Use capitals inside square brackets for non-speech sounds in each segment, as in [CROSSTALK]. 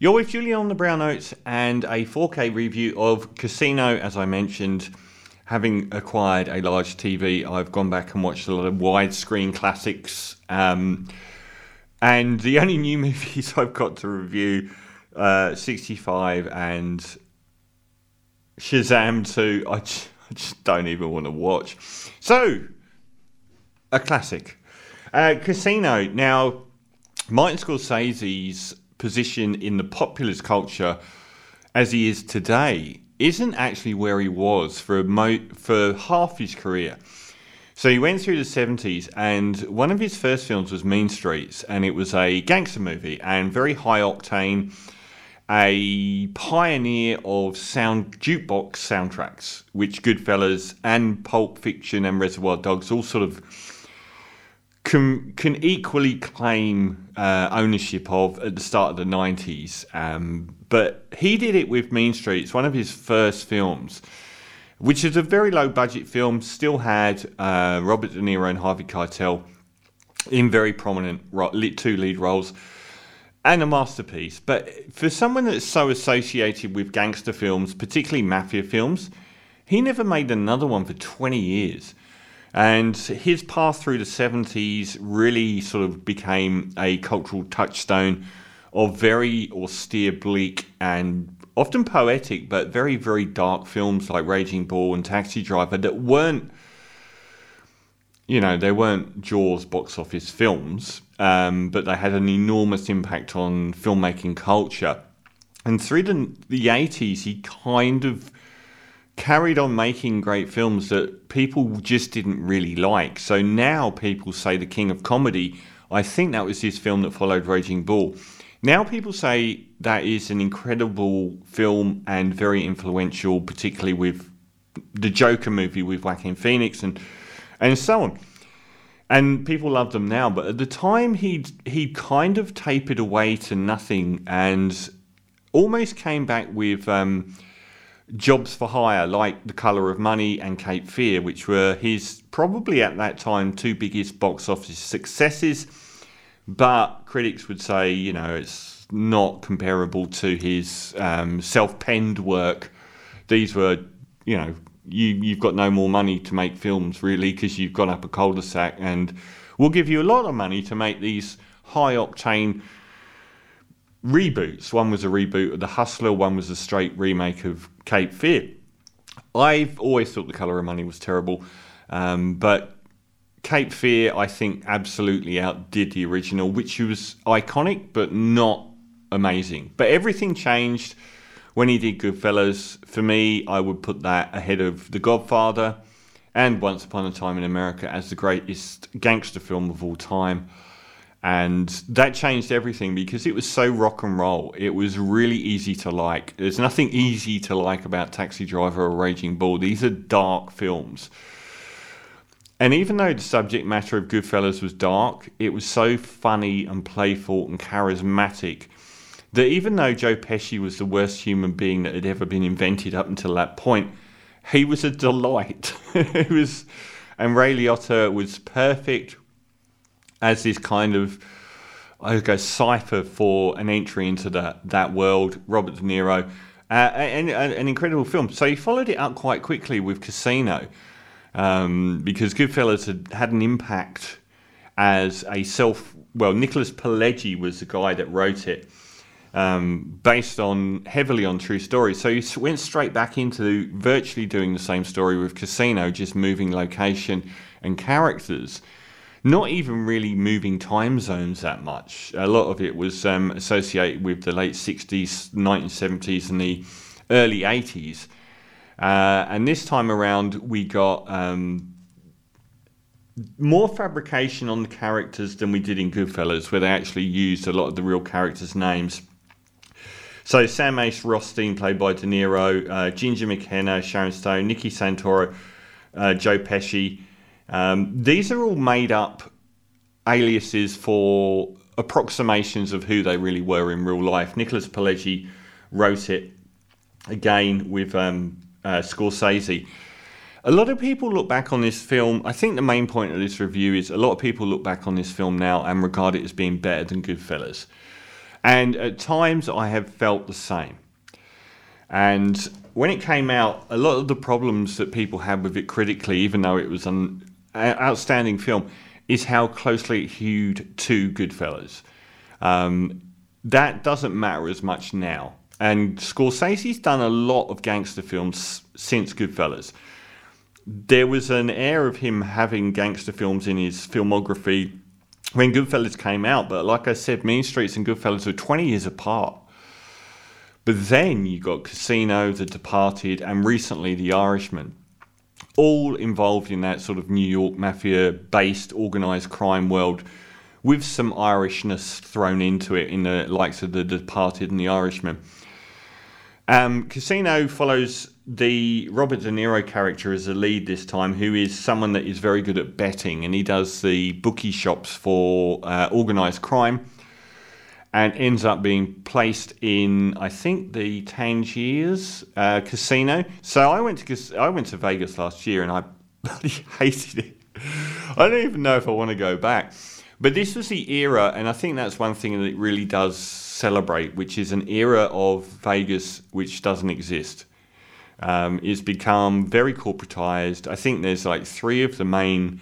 You're with Julian on the Brown Notes and a 4K review of Casino, as I mentioned. Having acquired a large TV, I've gone back and watched a lot of widescreen classics. Um, and the only new [LAUGHS] movies I've got to review, uh, 65 and Shazam 2, I just, I just don't even want to watch. So, a classic. Uh, Casino. Now, Martin Scorsese's position in the populist culture as he is today isn't actually where he was for mo- for half his career. So he went through the 70s, and one of his first films was Mean Streets, and it was a gangster movie and very high octane, a pioneer of sound jukebox soundtracks, which Goodfellas and Pulp Fiction and Reservoir Dogs all sort of can can equally claim uh, ownership of at the start of the nineties. Um, but he did it with Mean Streets, one of his first films, which is a very low budget film. Still had uh, Robert De Niro and Harvey Keitel in very prominent two lead roles. And a masterpiece. But for someone that's so associated with gangster films, particularly mafia films, he never made another one for 20 years. And his path through the 70s really sort of became a cultural touchstone of very austere, bleak, and often poetic, but very, very dark films like Raging Bull and Taxi Driver that weren't, you know, they weren't Jaws box office films, um, but they had an enormous impact on filmmaking culture. And through the, the 80s, he kind of carried on making great films that people just didn't really like. So now people say the king of comedy. I think that was his film that followed Raging Bull. Now people say that is an incredible film and very influential, particularly with the Joker movie with Joaquin Phoenix and and so on. And people love them now, but at the time he he kind of tapered away to nothing and almost came back with um, jobs for hire like The Colour of Money and Cape Fear, which were his probably at that time two biggest box office successes. But critics would say, you know, it's not comparable to his um, self penned work. These were, you know, you, you've got no more money to make films really because you've gone up a cul de sac and we'll give you a lot of money to make these high octane reboots. One was a reboot of The Hustler, one was a straight remake of Cape Fear. I've always thought The Colour of Money was terrible, um, but Cape Fear, I think, absolutely outdid the original, which was iconic but not amazing. But everything changed when he did Goodfellas. For me, I would put that ahead of The Godfather and Once Upon a Time in America as the greatest gangster film of all time. And that changed everything because it was so rock and roll. It was really easy to like. There's nothing easy to like about Taxi Driver or Raging Bull. These are dark films. And even though the subject matter of Goodfellas was dark, it was so funny and playful and charismatic that even though Joe Pesci was the worst human being that had ever been invented up until that point, he was a delight. [LAUGHS] it was, and Ray Liotta was perfect as this kind of I guess cipher for an entry into that that world. Robert De Niro, uh, and, and, an incredible film. So he followed it up quite quickly with Casino, um, because Goodfellas had had an impact as a self. Well, Nicholas Pileggi was the guy that wrote it. Um, based on heavily on true stories. So he went straight back into virtually doing the same story with Casino, just moving location and characters not even really moving time zones that much. A lot of it was um, associated with the late 60s, 1970s, and the early 80s. Uh, and this time around, we got um, more fabrication on the characters than we did in Goodfellas, where they actually used a lot of the real characters' names. So Sam Ace Rothstein, played by De Niro, uh, Ginger McKenna, Sharon Stone, Nicky Santoro, uh, Joe Pesci, um, these are all made up aliases for approximations of who they really were in real life. Nicholas Pileggi wrote it again with um, uh, Scorsese. A lot of people look back on this film. I think the main point of this review is a lot of people look back on this film now and regard it as being better than Goodfellas. And at times I have felt the same. And when it came out, a lot of the problems that people had with it critically, even though it was an outstanding film, is how closely it hewed to Goodfellas. Um, that doesn't matter as much now. And Scorsese's done a lot of gangster films since Goodfellas. There was an air of him having gangster films in his filmography when Goodfellas came out, but like I said, Mean Streets and Goodfellas were 20 years apart. But then you got Casino, The Departed, and recently The Irishman, all involved in that sort of New York mafia based organized crime world with some Irishness thrown into it in the likes of The Departed and The Irishman. Um, Casino follows the Robert De Niro character as a lead this time, who is someone that is very good at betting, and he does the bookie shops for uh, organised crime, and ends up being placed in, I think, the Tangiers uh, casino. So I went to I went to Vegas last year, and I [LAUGHS] bloody hated it. I don't even know if I want to go back. But this was the era, and I think that's one thing that it really does celebrate, which is an era of Vegas which doesn't exist. Um, it's become very corporatized. I think there's like three of the main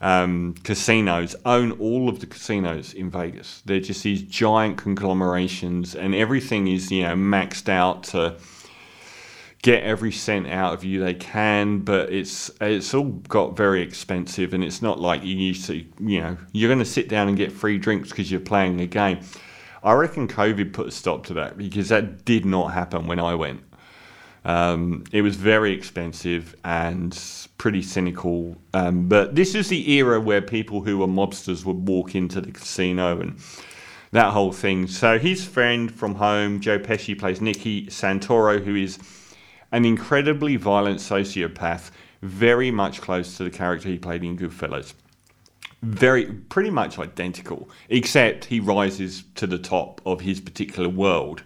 um, casinos own all of the casinos in Vegas. They're just these giant conglomerations, and everything is you know maxed out to get every cent out of you they can, but it's it's all got very expensive, and it's not like you used to. You know, you're going to sit down and get free drinks because you're playing a game. I reckon COVID put a stop to that because that did not happen when I went. Um, it was very expensive and pretty cynical. Um, but this is the era where people who were mobsters would walk into the casino and that whole thing. So his friend from home, Joe Pesci, plays Nicky Santoro, who is an incredibly violent sociopath, very much close to the character he played in Goodfellas. Very, pretty much identical, except he rises to the top of his particular world.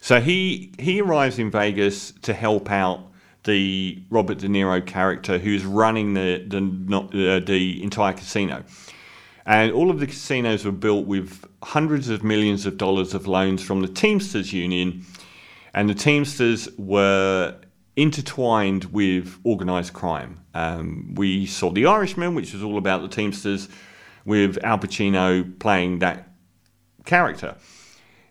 So he he arrives in Vegas to help out the Robert De Niro character who's running the the, uh, the entire casino. And all of the casinos were built with hundreds of millions of dollars of loans from the Teamsters Union and the Teamsters were intertwined with organised crime. Um, we saw The Irishman, which was all about the Teamsters, with Al Pacino playing that character.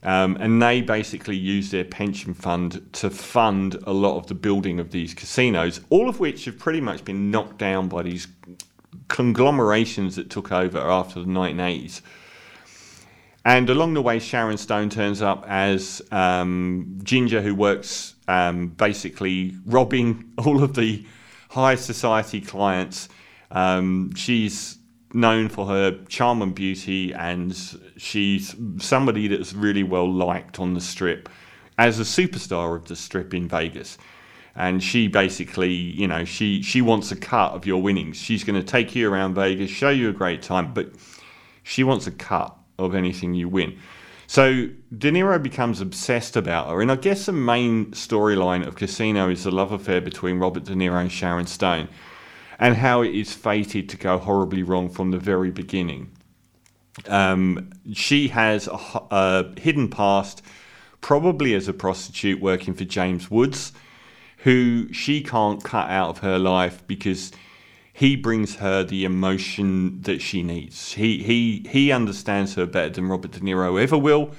Um, and they basically use their pension fund to fund a lot of the building of these casinos, all of which have pretty much been knocked down by these conglomerations that took over after the 1980s. And along the way, Sharon Stone turns up as um, Ginger, who works um, basically robbing [LAUGHS] all of the high society clients. Um, she's known for her charm and beauty, and she's somebody that's really well liked on the strip as a superstar of the strip in Vegas. And she basically, you know, she, she wants a cut of your winnings. She's going to take you around Vegas, show you a great time, but she wants a cut of anything you win. So De Niro becomes obsessed about her, and I guess the main storyline of Casino is the love affair between Robert De Niro and Sharon Stone, and how it is fated to go horribly wrong from the very beginning. Um, she has a, a hidden past, probably as a prostitute working for James Woods, who she can't cut out of her life because he brings her the emotion that she needs. He he he understands her better than Robert De Niro ever will,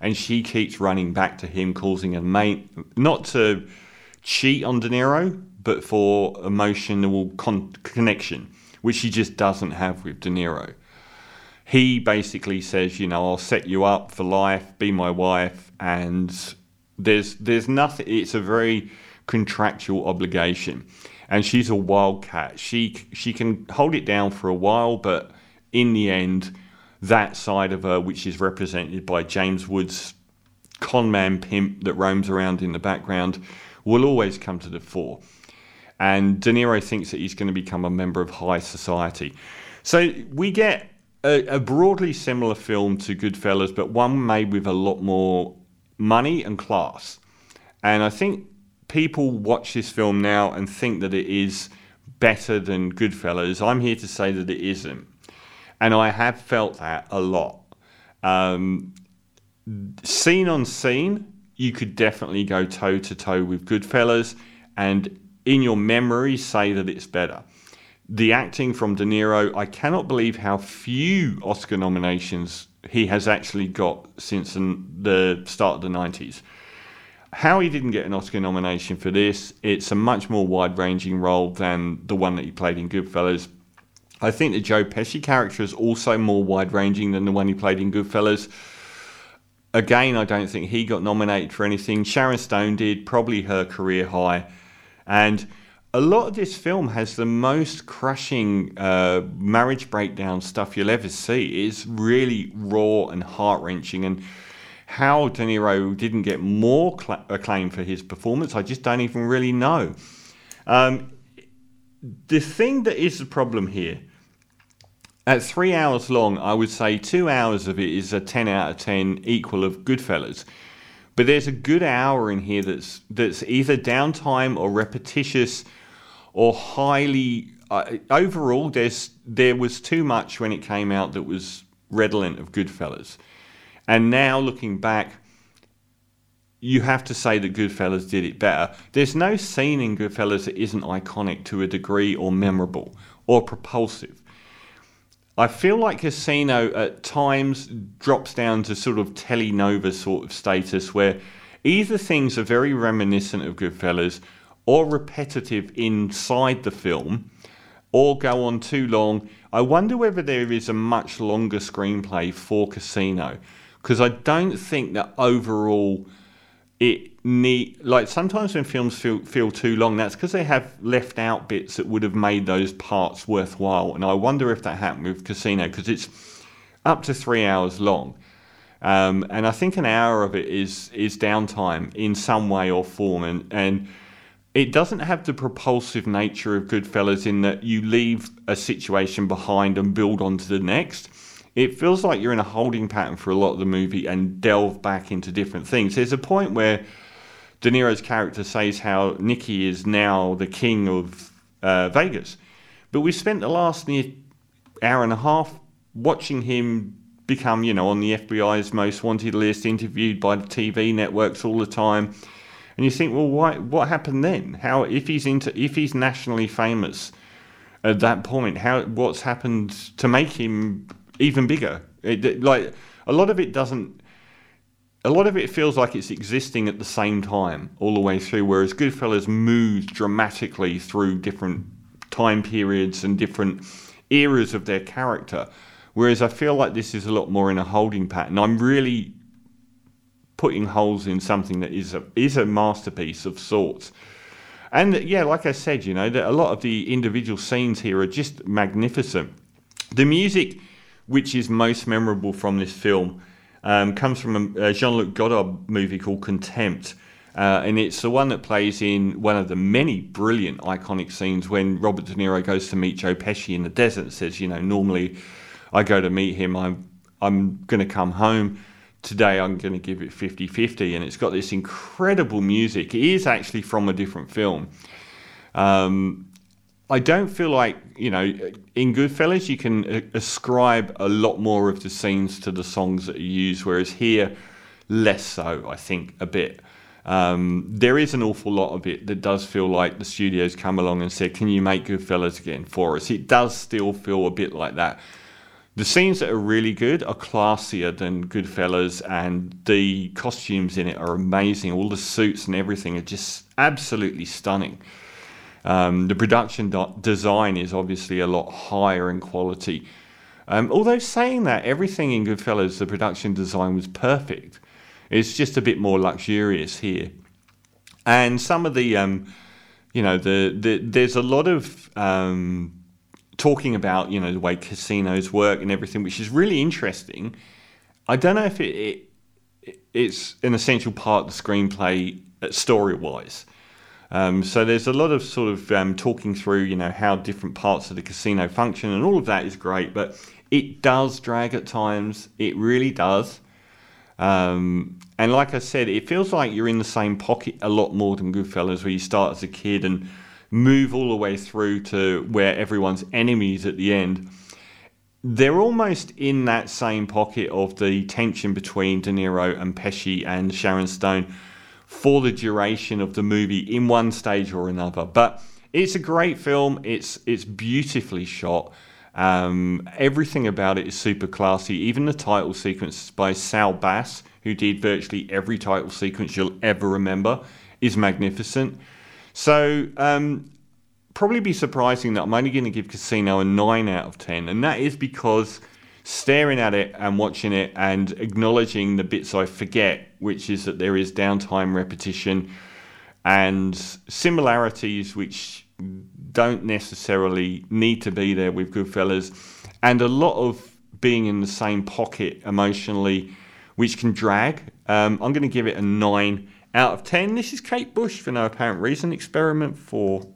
and she keeps running back to him, causing a mate not to cheat on De Niro, but for emotional con- connection, which he just doesn't have with De Niro. He basically says, you know, I'll set you up for life, be my wife, and there's there's nothing. It's a very contractual obligation and she's a wildcat. She she can hold it down for a while, but in the end, that side of her, which is represented by James Woods, conman pimp that roams around in the background, will always come to the fore. And De Niro thinks that he's going to become a member of high society. So we get a, a broadly similar film to Goodfellas, but one made with a lot more money and class. And I think people watch this film now and think that it is better than Goodfellas. I'm here to say that it isn't. And I have felt that a lot. Um, scene on scene, you could definitely go toe to toe with Goodfellas, and in your memory, say that it's better. The acting from De Niro, I cannot believe how few Oscar nominations he has actually got since the start of the 90s. How he didn't get an Oscar nomination for this, it's a much more wide ranging role than the one that he played in Goodfellas. I think the Joe Pesci character is also more wide ranging than the one he played in Goodfellas. Again, I don't think he got nominated for anything. Sharon Stone did, probably her career high. And a lot of this film has the most crushing uh, marriage breakdown stuff you'll ever see. It's really raw and heart wrenching. And how De Niro didn't get more cl- acclaim for his performance, I just don't even really know. Um, the thing that is the problem here, at three hours long, I would say two hours of it is a 10 out of 10 equal of Goodfellas. But there's a good hour in here that's that's either downtime or repetitious or highly uh, overall there's there was too much when it came out that was redolent of Goodfellas. And now looking back, you have to say that Goodfellas did it better. There's no scene in Goodfellas that isn't iconic to a degree or memorable or propulsive. I feel like Casino at times drops down to sort of telenova sort of status where either things are very reminiscent of Goodfellas or repetitive inside the film or go on too long. I wonder whether there is a much longer screenplay for Casino because I don't think that overall it need like sometimes when films feel feel too long that's because they have left out bits that would have made those parts worthwhile. And I wonder if that happened with Casino because it's up to three hours long. Um, and I think an hour of it is is downtime in some way or form. And and it doesn't have the propulsive nature of Goodfellas in that you leave a situation behind and build on to the next. It feels like you're in a holding pattern for a lot of the movie and delve back into different things. There's a point where De Niro's character says how Nicky is now the king of uh, Vegas, but we spent the last near hour and a half watching him become, you know, on the FBI's most wanted list, interviewed by the TV networks all the time. And you think, well, why? What happened then? How if he's into if he's nationally famous at that point? How what's happened to make him even bigger. It, like a lot of it doesn't. A lot of it feels like it's existing at the same time all the way through, whereas Goodfellas moves dramatically through different time periods and different eras of their character. Whereas I feel like this is a lot more in a holding pattern. I'm really putting holes in something that is a is a masterpiece of sorts. And yeah, like I said, you know, a lot of the individual scenes here are just magnificent. The music which is most memorable from this film um, comes from a, Jean Luc Godard movie called Contempt. Uh, and it's the one that plays in one of the many brilliant iconic scenes when Robert De Niro goes to meet Joe Pesci in the desert and says, you know, normally I go to meet him, I'm, I'm going to come home. Today I'm going to give it 50 50. And it's got this incredible music. It is actually from a different film. Um, I don't feel like you know in Goodfellas you can ascribe a lot more of the scenes to the songs that are used, whereas here less so. I think a bit. Um, there is an awful lot of it that does feel like the studios come along and said, "Can you make Goodfellas again for us?" It does still feel a bit like that. The scenes that are really good are classier than Goodfellas, and the costumes in it are amazing. All the suits and everything are just absolutely stunning. Um, the production do- design is obviously a lot higher in quality. Um, although saying that, everything in Goodfellas, the production design was perfect. It's just a bit more luxurious here. And some of the, um, you know, the, the there's a lot of um, talking about, you know, the way casinos work and everything, which is really interesting. I don't know if it, it it's an essential part of the screenplay uh, story wise. Um, so there's a lot of sort of um, talking through, you know, how different parts of the casino function, and all of that is great. But it does drag at times. It really does. Um, and like I said, it feels like you're in the same pocket a lot more than Goodfellas, where you start as a kid and move all the way through to where everyone's enemies at the end. they're almost in that same pocket of the tension between De Niro and Pesci and Sharon Stone for the duration of the movie in one stage or another. But it's a great film. It's it's beautifully shot. Um, everything about it is super classy. Even the title sequence by Saul Bass, who did virtually every title sequence you'll ever remember, is magnificent. So um, probably be surprising that I'm only going to give Casino a 9 out of 10, and that is because staring at it and watching it and acknowledging the bits I forget, which is that there is downtime, repetition, and similarities which don't necessarily need to be there with Goodfellas, and a lot of being in the same pocket emotionally, which can drag. Um, I'm going to give it a 9 out of 10. This is Kate Bush for no apparent reason. Experiment for